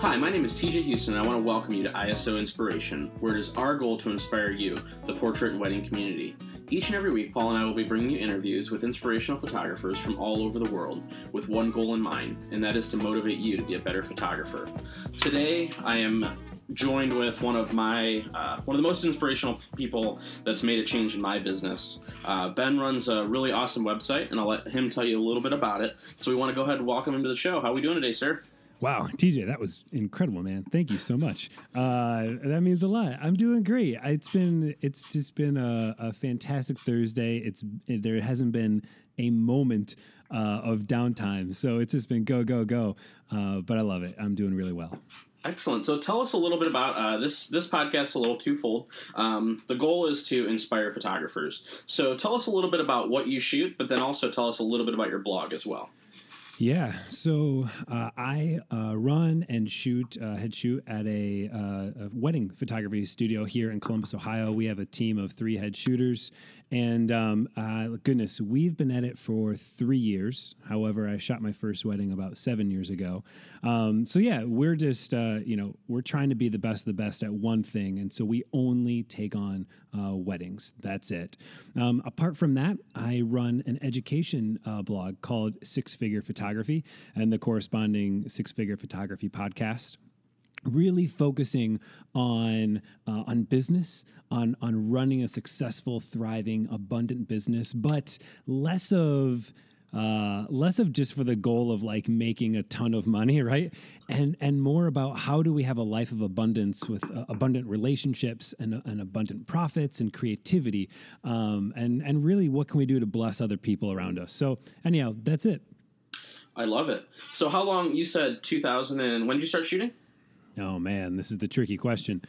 Hi, my name is TJ Houston, and I want to welcome you to ISO Inspiration, where it is our goal to inspire you, the portrait and wedding community. Each and every week, Paul and I will be bringing you interviews with inspirational photographers from all over the world with one goal in mind, and that is to motivate you to be a better photographer. Today, I am joined with one of my uh, one of the most inspirational people that's made a change in my business. Uh, ben runs a really awesome website, and I'll let him tell you a little bit about it. So we want to go ahead and welcome him to the show. How are we doing today, sir? Wow, TJ, that was incredible, man. Thank you so much. Uh, that means a lot. I'm doing great. It's been, it's just been a, a fantastic Thursday. It's there hasn't been a moment uh, of downtime, so it's just been go, go, go. Uh, but I love it. I'm doing really well. Excellent. So tell us a little bit about uh, this. This podcast is a little twofold. Um, the goal is to inspire photographers. So tell us a little bit about what you shoot, but then also tell us a little bit about your blog as well. Yeah, so uh, I uh, run and shoot, uh, head shoot at a, uh, a, wedding photography studio here in Columbus, Ohio. We have a team of three head shooters, and um, uh, goodness, we've been at it for three years. However, I shot my first wedding about seven years ago. Um, so yeah, we're just uh, you know we're trying to be the best of the best at one thing, and so we only take on uh, weddings. That's it. Um, apart from that, I run an education uh, blog called Six Figure Photography and the corresponding Six Figure Photography podcast really focusing on uh, on business on on running a successful thriving abundant business but less of uh, less of just for the goal of like making a ton of money, right? And and more about how do we have a life of abundance with uh, abundant relationships and, and abundant profits and creativity, um, and and really what can we do to bless other people around us? So anyhow, that's it. I love it. So how long? You said 2000 and when did you start shooting? Oh man, this is the tricky question.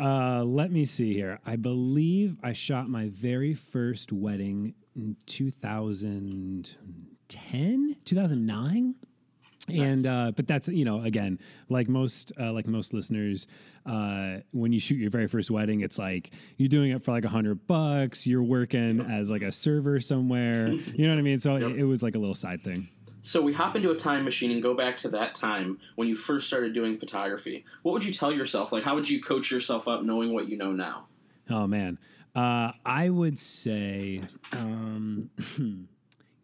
Uh, let me see here. I believe I shot my very first wedding in 2010, 2009 and uh, but that's you know again like most uh, like most listeners uh, when you shoot your very first wedding it's like you're doing it for like a hundred bucks you're working as like a server somewhere you know what i mean so yep. it, it was like a little side thing so we hop into a time machine and go back to that time when you first started doing photography. What would you tell yourself? Like, how would you coach yourself up knowing what you know now? Oh man, uh, I would say um,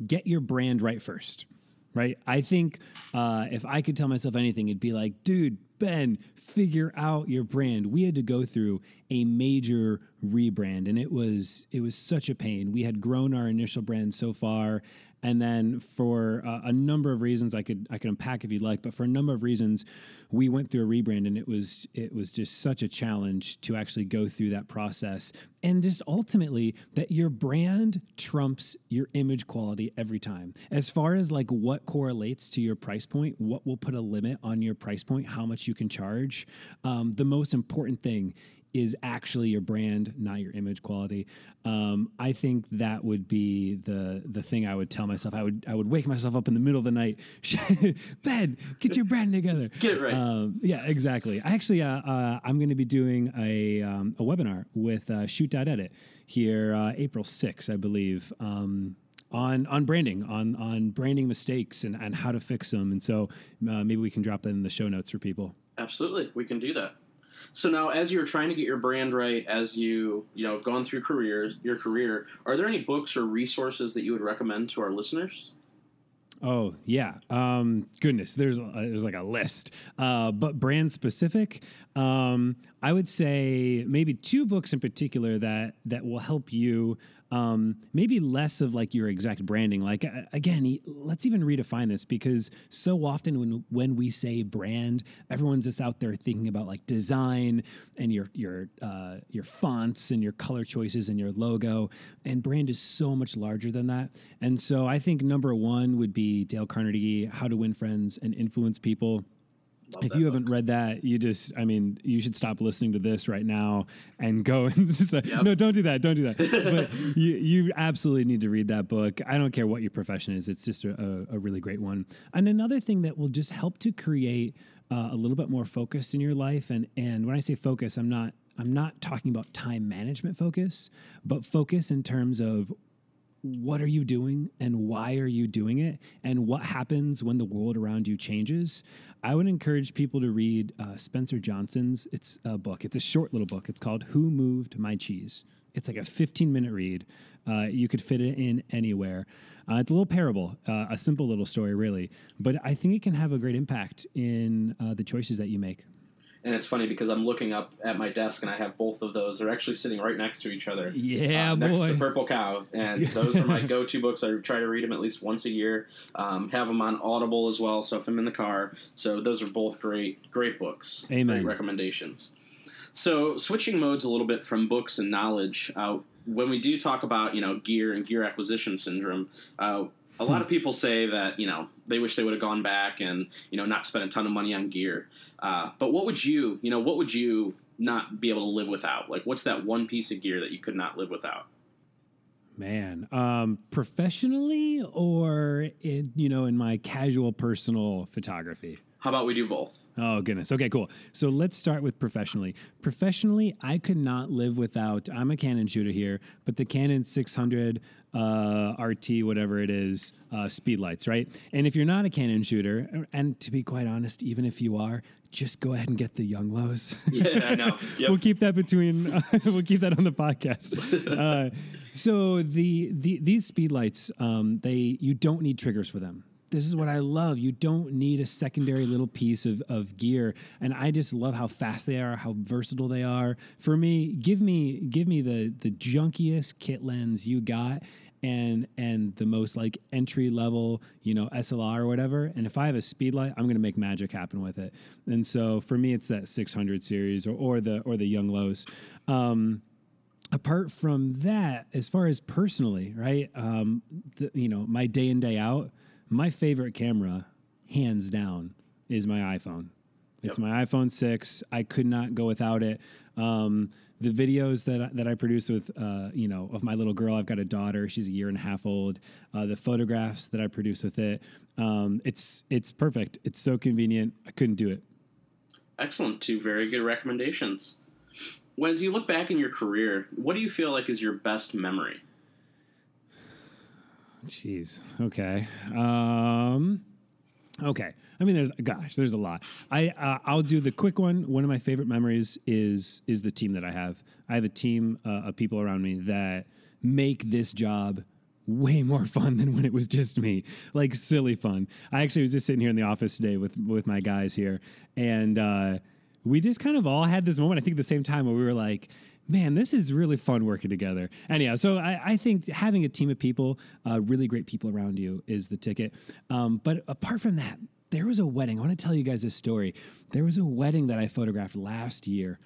get your brand right first. Right. I think uh, if I could tell myself anything, it'd be like, dude, Ben, figure out your brand. We had to go through a major rebrand and it was it was such a pain. We had grown our initial brand so far and then for uh, a number of reasons I could I could unpack if you'd like, but for a number of reasons we went through a rebrand and it was it was just such a challenge to actually go through that process and just ultimately that your brand trumps your image quality every time. As far as like what correlates to your price point, what will put a limit on your price point, how much you can charge, um, the most important thing is actually your brand, not your image quality. Um, I think that would be the the thing I would tell myself. I would I would wake myself up in the middle of the night. Ben, get your brand together. Get it right. Um, yeah, exactly. I actually uh, uh, I'm going to be doing a um, a webinar with uh, ShootDotEdit here uh, April 6th, I believe. Um, on on branding, on on branding mistakes and, and how to fix them. And so uh, maybe we can drop that in the show notes for people. Absolutely, we can do that. So now, as you're trying to get your brand right, as you you know have gone through careers, your career, are there any books or resources that you would recommend to our listeners? Oh yeah, um, goodness. There's a, there's like a list, uh, but brand specific. Um, I would say maybe two books in particular that that will help you. Um, maybe less of like your exact branding. Like again, let's even redefine this because so often when when we say brand, everyone's just out there thinking about like design and your your uh, your fonts and your color choices and your logo. And brand is so much larger than that. And so I think number one would be Dale Carnegie, How to Win Friends and Influence People. Love if you haven't read that, you just, I mean, you should stop listening to this right now and go and say, yep. no, don't do that. Don't do that. but you, you absolutely need to read that book. I don't care what your profession is. It's just a, a really great one. And another thing that will just help to create uh, a little bit more focus in your life. And, and when I say focus, I'm not, I'm not talking about time management focus, but focus in terms of what are you doing and why are you doing it and what happens when the world around you changes. I would encourage people to read uh, spencer johnson's it's a book it's a short little book it's called who moved my cheese. It's like a 15 minute read. Uh, you could fit it in anywhere. Uh, it's a little parable uh, a simple little story really but i think it can have a great impact in uh, the choices that you make and it's funny because I'm looking up at my desk and I have both of those. They're actually sitting right next to each other. Yeah, uh, next boy. to Purple Cow, and those are my go-to books. I try to read them at least once a year. Um, have them on Audible as well, so if I'm in the car. So those are both great, great books. Amen. Great recommendations. So switching modes a little bit from books and knowledge. Uh, when we do talk about you know gear and gear acquisition syndrome, uh, a lot of people say that you know they wish they would have gone back and you know not spent a ton of money on gear. Uh, but what would you you know what would you not be able to live without? Like what's that one piece of gear that you could not live without? Man, um, professionally or in, you know in my casual personal photography. How about we do both? Oh goodness. Okay, cool. So let's start with professionally. Professionally, I could not live without. I'm a Canon shooter here, but the Canon 600 uh, RT, whatever it is, uh, speed lights, right? And if you're not a Canon shooter, and to be quite honest, even if you are, just go ahead and get the Yongnuos. Yeah, I know. Yep. we'll keep that between. Uh, we'll keep that on the podcast. Uh, so the the these speed lights, um, they you don't need triggers for them this is what I love. You don't need a secondary little piece of, of gear. And I just love how fast they are, how versatile they are. For me, give me give me the the junkiest kit lens you got and and the most like entry level, you know, SLR or whatever. And if I have a speed light, I'm gonna make magic happen with it. And so for me it's that 600 series or, or the or the Yongnuos. Um, apart from that, as far as personally, right? Um, the, you know, my day in day out, my favorite camera, hands down, is my iPhone. It's Yep. my iPhone six. I could not go without it. Um, the videos that I, that I produce with, uh, you know, of my little girl. I've got a daughter. She's a year and a half old. Uh, the photographs that I produce with it. Um, it's it's perfect. It's so convenient. I couldn't do it. Excellent. Two very good recommendations. When as you look back in your career, what do you feel like is your best memory? Jeez. Okay. Um, okay. I mean, there's gosh, there's a lot. I uh, I'll do the quick one. One of my favorite memories is is the team that I have. I have a team uh, of people around me that make this job way more fun than when it was just me. Like silly fun. I actually was just sitting here in the office today with with my guys here, and uh, we just kind of all had this moment. I think at the same time where we were like man, this is really fun working together. Anyhow, so I, I think having a team of people, uh, really great people around you, is the ticket. Um, but apart from that, there was a wedding. I want to tell you guys a story. There was a wedding that I photographed last year,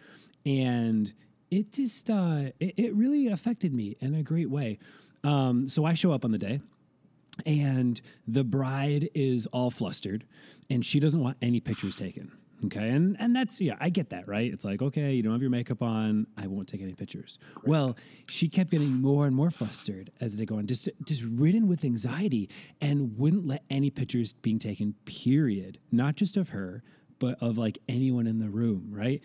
and it just uh, it, it really affected me in a great way. Um, so I show up on the day. And the bride is all flustered, and she doesn't want any pictures taken. Okay, and and that's yeah, I get that, right? It's like okay, you don't have your makeup on, I won't take any pictures. Well, she kept getting more and more flustered as they go on, just just ridden with anxiety, and wouldn't let any pictures being taken. Period, not just of her, but of like anyone in the room, right?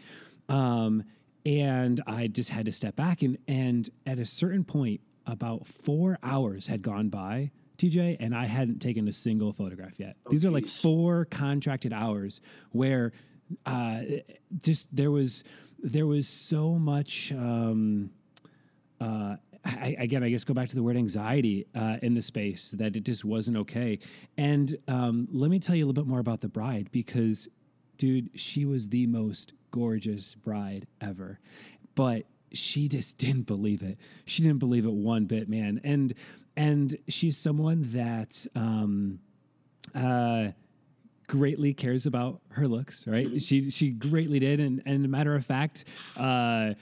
Um, and I just had to step back, and and at a certain point, about four hours had gone by. TJ and I hadn't taken a single photograph yet. These are like four contracted hours where uh, just there was there was so much um, uh, I, again i guess go back to the word anxiety uh, in the space that it just wasn't okay. And um, let me tell you a little bit more about the bride because dude she was the most gorgeous bride ever. But she just didn't believe it. She didn't believe it one bit man. And and she's someone that um, uh, greatly cares about her looks, right? She she greatly did, and and a matter of fact, uh,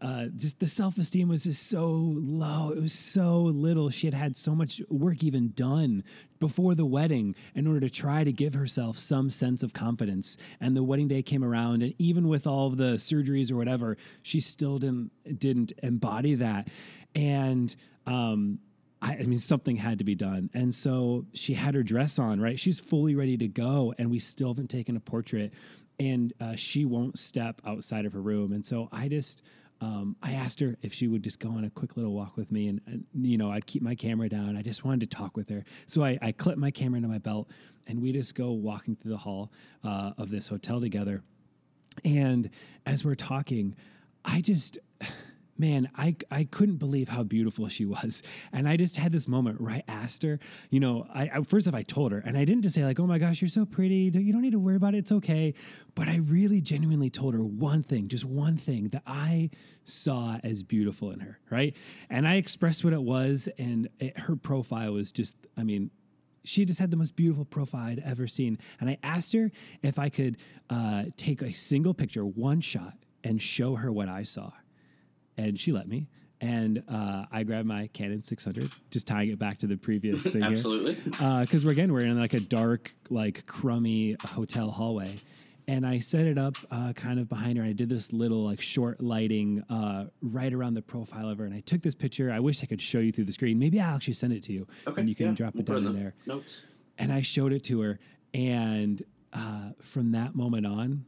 uh, just the self esteem was just so low. It was so little. She had had so much work even done before the wedding in order to try to give herself some sense of confidence. And the wedding day came around, and even with all of the surgeries or whatever, she still didn't didn't embody that. And um, I, I mean, something had to be done. And so she had her dress on, right? She's fully ready to go, and we still haven't taken a portrait. And uh, she won't step outside of her room. And so I just, um, I asked her if she would just go on a quick little walk with me, and, and you know I'd keep my camera down. I just wanted to talk with her, so I, I my camera into my belt, and we just go walking through the hall uh, of this hotel together. And as we're talking, I just man, I, I couldn't believe how beautiful she was. And I just had this moment where I asked her, you know, I, I first of I told her, and I didn't just say like, oh my gosh, you're so pretty. You don't need to worry about it. It's okay. But I really genuinely told her one thing, just one thing that I saw as beautiful in her. Right. And I expressed what it was. And it, her profile was just, I mean, she just had the most beautiful profile I'd ever seen. And I asked her if I could uh, take a single picture, one shot, and show her what I saw and she let me. And uh, I grabbed my Canon 600, just tying it back to the previous thing. Absolutely. Because uh, again, we're in like a dark, like crummy hotel hallway. And I set it up uh, kind of behind her. And I did this little like short lighting uh, right around the profile of her. And I took this picture. I wish I could show you through the screen. Maybe I'll actually send it to you. Okay. And you can yeah, drop it we'll down in there. Notes. And I showed it to her. And uh, from that moment on,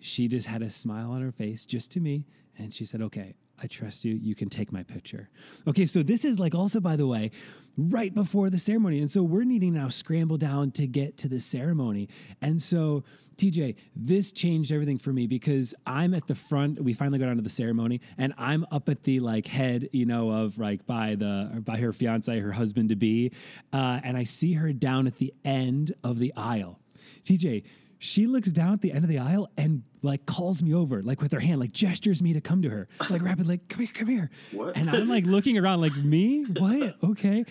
she just had a smile on her face just to me. And she said, okay, I trust you. You can take my picture. Okay, so this is like also, by the way, right before the ceremony. And so we're needing now scramble down to get to the ceremony. And so, TJ, this changed everything for me because I'm at the front. We finally go down to the ceremony, and I'm up at the like head, you know, of like by the by her fiance, her husband to be, uh, and I see her down at the end of the aisle. TJ, she looks down at the end of the aisle and like calls me over, like with her hand, like gestures me to come to her, like rapid, like come here, come here. What? And I'm like looking around, like me, what? Okay.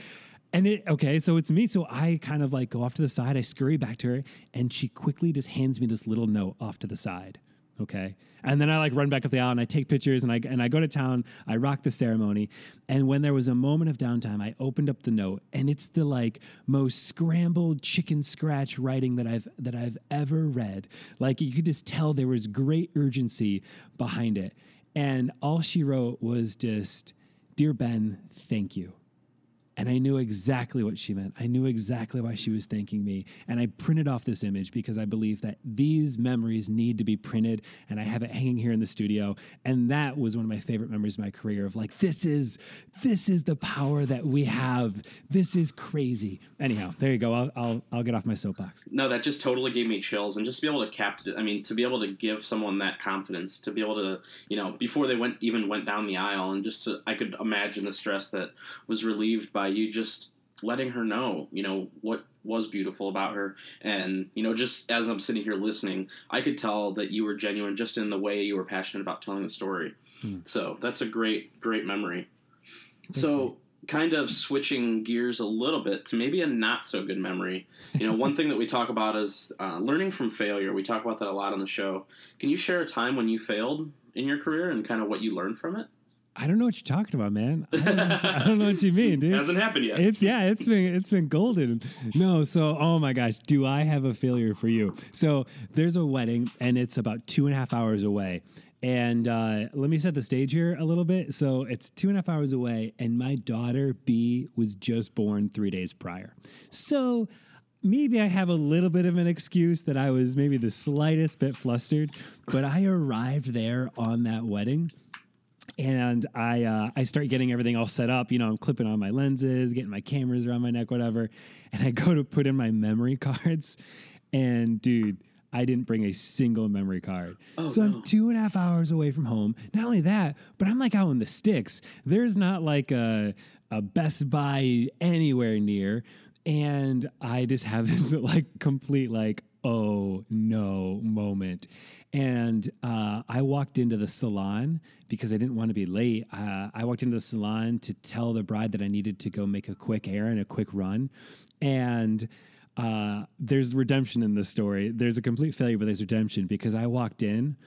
And it okay, so it's me. So I kind of like go off to the side. I scurry back to her, and she quickly just hands me this little note off to the side. Okay. And then I like run back up the aisle and I take pictures and I and I go to town. I rock the ceremony. And when there was a moment of downtime, I opened up the note and it's the like most scrambled chicken scratch writing that I've that I've ever read. Like you could just tell there was great urgency behind it. And all she wrote was just, "Dear Ben, thank you." And I knew exactly what she meant. I knew exactly why she was thanking me. And I printed off this image because I believe that these memories need to be printed. And I have it hanging here in the studio. And that was one of my favorite memories of my career of like, this is this is the power that we have. This is crazy. Anyhow, there you go. I'll I'll, I'll get off my soapbox. No, that just totally gave me chills. And just to be able to capture I mean, to be able to give someone that confidence, to be able to, you know, before they went even went down the aisle and just to, I could imagine the stress that was relieved by you just letting her know, you know, what was beautiful about her. And, you know, just as I'm sitting here listening, I could tell that you were genuine just in the way you were passionate about telling the story. Hmm. So that's a great, great memory. So, kind of switching gears a little bit to maybe a not so good memory. You know, one thing that we talk about is uh, learning from failure. We talk about that a lot on the show. Can you share a time when you failed in your career and kind of what you learned from it? I don't know what you're talking about, man. I don't know what you, I don't know what you mean, dude. It hasn't happened yet. It's yeah, it's been it's been golden. No, so oh my gosh, do I have a failure for you? So there's a wedding and it's about two and a half hours away. And uh, let me set the stage here a little bit. So it's two and a half hours away, and my daughter B was just born three days prior. So maybe I have a little bit of an excuse that I was maybe the slightest bit flustered, but I arrived there on that wedding and I uh, I start getting everything all set up. You know, I'm clipping on my lenses, getting my cameras around my neck, whatever. And I go to put in my memory cards, and dude. I didn't bring a single memory card. Oh, so no. I'm two and a half hours away from home. Not only that, but I'm like out in the sticks. There's not like a, a Best Buy anywhere near. And I just have this like complete like, oh no moment. And uh, I walked into the salon because I didn't want to be late. Uh, I walked into the salon to tell the bride that I needed to go make a quick errand, a quick run. And uh, there's redemption in this story. There's a complete failure, but there's redemption because I walked in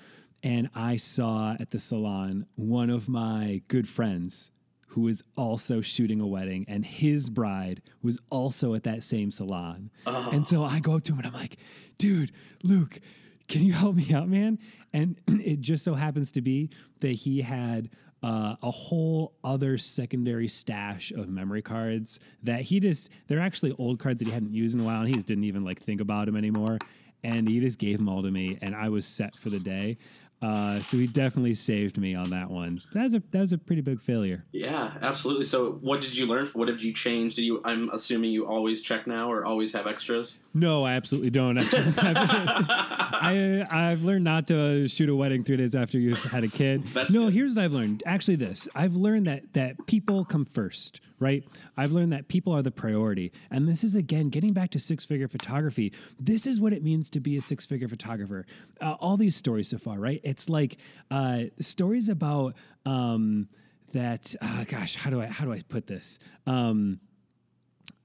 and I saw at the salon one of my good friends who was also shooting a wedding, and his bride was also at that same salon. Oh. And so I go up to him and I'm like, dude, Luke, can you help me out, man? And it just so happens to be that he had uh, a whole other secondary stash of memory cards that he just, they're actually old cards that he hadn't used in a while and he just didn't even like think about them anymore. And he just gave them all to me and I was set for the day. Uh, so he definitely saved me on that one. That was a that was a pretty big failure. Yeah, absolutely. So, what did you learn? What did you change? Did you? I'm assuming you always check now or always have extras. No, I absolutely don't. I, I've learned not to shoot a wedding three days after you've had a kid. That's no, good. here's what I've learned. Actually, this I've learned that that people come first, right? I've learned that people are the priority, and this is again getting back to six figure photography. This is what it means to be a six figure photographer. Uh, all these stories so far, right? It's like uh, stories about um, that. Uh, gosh, how do I how do I put this? Um,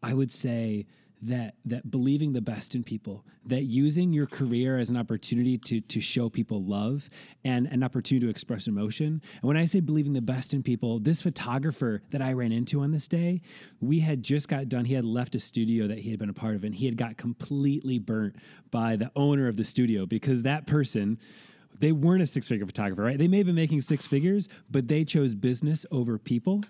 I would say that that believing the best in people, that using your career as an opportunity to to show people love and an opportunity to express emotion. And when I say believing the best in people, this photographer that I ran into on this day, we had just got done. He had left a studio that he had been a part of, and he had got completely burnt by the owner of the studio because that person they weren't a six figure photographer, right? They may have been making six figures, but they chose business over people.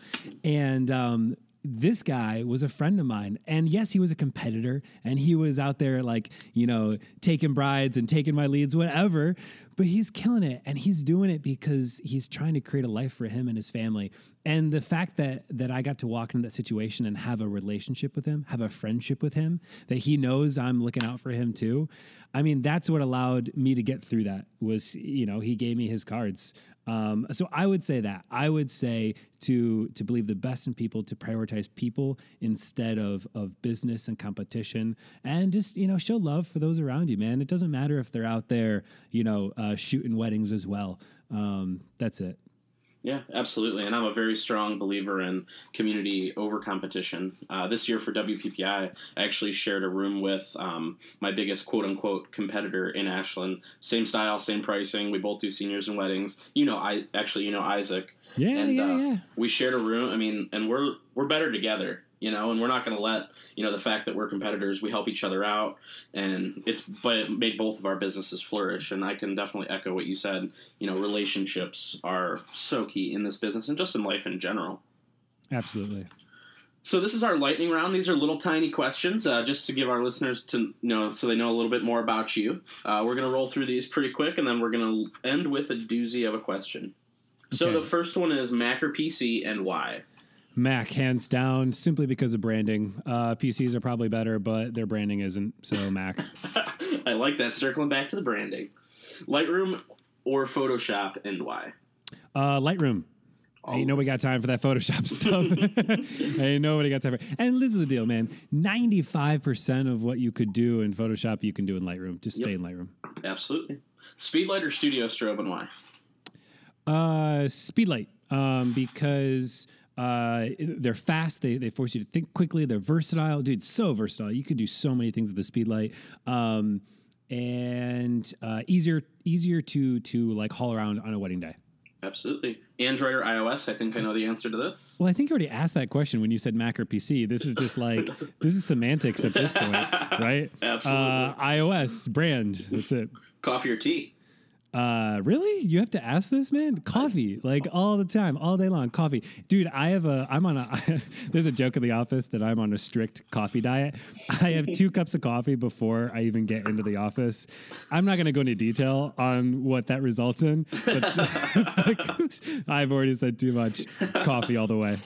And um, this guy was a friend of mine. And yes, he was a competitor and he was out there like, you know, taking brides and taking my leads, whatever. But he's killing it and he's doing it because he's trying to create a life for him and his family. And the fact that that I got to walk into that situation and have a relationship with him, have a friendship with him, that he knows I'm looking out for him too. I mean, that's what allowed me to get through that was, you know, he gave me his cards. Um, so I would say that I would say to to believe the best in people, to prioritize people instead of of business and competition, and just you know show love for those around you, man. It doesn't matter if they're out there, you know, uh, shooting weddings as well. Um, that's it. Yeah, absolutely. And I'm a very strong believer in community over competition. Uh, this year for WPPI, I actually shared a room with um, my biggest quote unquote competitor in Ashland. Same style, same pricing. We both do seniors and weddings. You know, I actually, you know, Isaac. Yeah, and, yeah, uh, yeah. We shared a room. I mean, and we're we're better together. You know, and we're not going to let you know the fact that we're competitors. We help each other out, and it's but it made both of our businesses flourish. And I can definitely echo what you said. You know, relationships are so key in this business and just in life in general. Absolutely. So this is our lightning round. These are little tiny questions, uh, just to give our listeners to know so they know a little bit more about you. Uh, we're gonna roll through these pretty quick, and then we're gonna end with a doozy of a question. So Okay. the first one is Mac or PC and why? Mac, hands down, simply because of branding. Uh, PCs are probably better, but their branding isn't. So Mac. I like that. Circling back to the branding, Lightroom or Photoshop and why? Uh, Lightroom. Ain't nobody got time for that Photoshop stuff. Ain't nobody got time for. And this is the deal, man. Ninety-five percent of what you could do in Photoshop, you can do in Lightroom. Just stay in Lightroom. Absolutely. Speedlight or Studio Strobe and why? Uh, Speedlight, um, because uh, they're fast. They they force you to think quickly. They're versatile, dude. So versatile. You could do so many things with the Speedlight. Um, and uh, easier easier to to like haul around on a wedding day. Absolutely. Android or iOS? I think I know the answer to this. Well, I think you already asked that question when you said Mac or PC. This is just like this is semantics at this point, right? Absolutely. Uh, iOS brand. That's it. Coffee or tea? Uh, really? You have to ask this, man? Coffee, like all the time, all day long. Coffee, dude. I have a. I'm on a. there's a joke in the office that I'm on a strict coffee diet. I have two cups of coffee before I even get into the office. I'm not going to go into detail on what that results in, but I've already said too much. Coffee all the way.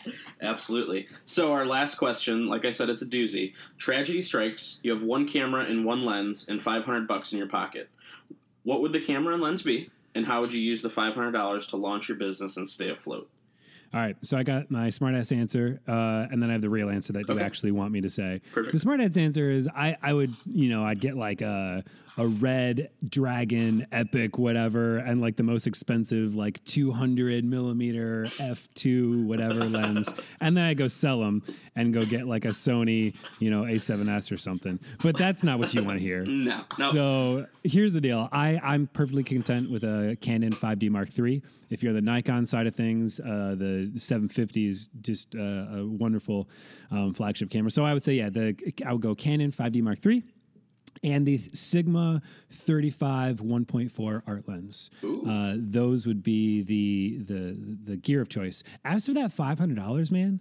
Absolutely. So our last question, like I said, it's a doozy. Tragedy strikes. You have one camera and one lens and 500 bucks in your pocket. What would the camera and lens be, and how would you use the $500 to launch your business and stay afloat? All right, so I got my smartass answer, uh, and then I have the real answer that you actually want me to say. Perfect. The smartass answer is I, I would, you know, I'd get like a a red dragon epic whatever, and like the most expensive like 200 millimeter f two whatever lens, and then I go sell them and go get like a Sony, you know, A7S or something. But that's not what you want to hear. No, no. So here's the deal. I, I'm perfectly content with a Canon 5D Mark III. If you're on the Nikon side of things, uh, the 750 is just uh, a wonderful um, flagship camera. So I would say, yeah, the I would go Canon 5D Mark III and the Sigma 35 1.4 art lens. Uh, those would be the the the gear of choice. As for that $500, man,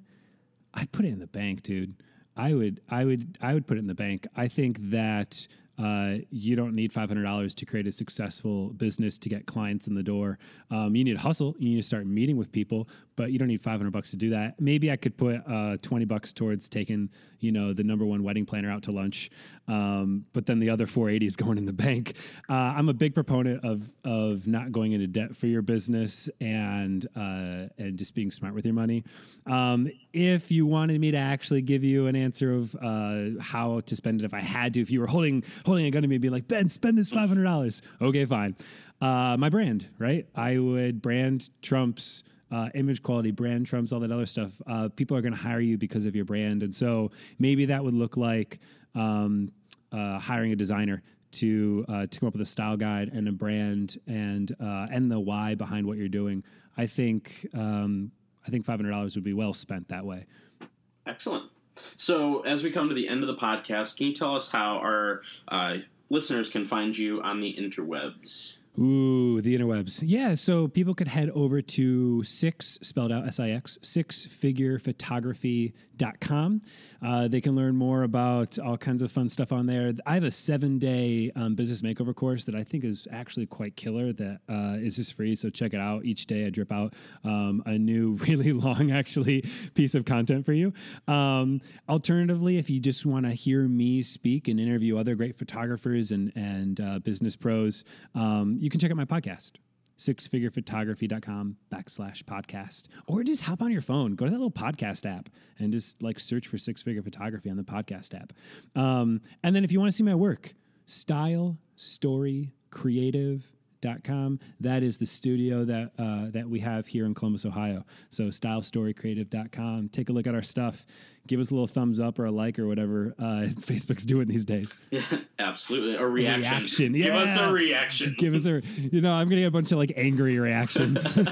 I'd put it in the bank, dude. I would, I would, I would put it in the bank. I think that uh, you don't need $500 to create a successful business to get clients in the door. Um, you need to hustle. You need to start meeting with people, but you don't need 500 bucks to do that. Maybe I could put uh, 20 bucks towards taking, you know, the number one wedding planner out to lunch. Um, but then the other 480 is going in the bank. Uh, I'm a big proponent of, of not going into debt for your business and, uh, and just being smart with your money. Um, if you wanted me to actually give you an answer of uh, how to spend it, if I had to, if you were holding holding a gun to me, and be like, Ben, spend this five hundred dollars. Okay, fine. Uh, my brand, right? I would brand trumps. Uh, image quality, brand trumps, all that other stuff. Uh, people are going to hire you because of your brand, and so maybe that would look like um, uh, hiring a designer to uh, to come up with a style guide and a brand and uh, and the why behind what you're doing. I think um, I think five hundred dollars would be well spent that way. Excellent. So, as we come to the end of the podcast, can you tell us how our uh, listeners can find you on the interwebs? Ooh, the interwebs. Yeah, so people could head over to six, spelled out S I X, sixfigurephotography.com. Uh, they can learn more about all kinds of fun stuff on there. I have a seven day um, business makeover course that I think is actually quite killer that uh, is just free. So check it out. Each day I drip out um, a new, really long, actually, piece of content for you. Um, alternatively, if you just want to hear me speak and interview other great photographers and, and uh, business pros, um, you can check out my podcast sixfigurephotography.com backslash podcast. Or just hop on your phone. Go to that little podcast app and just like search for six figure photography on the podcast app. Um, and then if you want to see my work style story creative Com. That is the studio that uh, that we have here in Columbus, Ohio. So stylestorycreative.com. Take a look at our stuff. Give us a little thumbs up or a like or whatever uh, Facebook's doing these days. Yeah, absolutely. A reaction. Reaction. Give us a reaction. Give us a. You know, I'm getting a bunch of like angry reactions.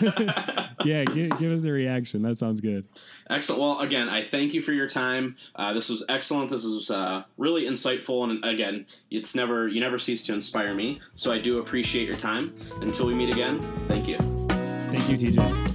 yeah, give, give, us a reaction. That sounds good. Excellent. Well, again, I thank you for your time. Uh, this was excellent. This was uh, really insightful, and again, it's never you never cease to inspire me. So I do appreciate your time. Until we meet again, thank you. Thank you, TJ.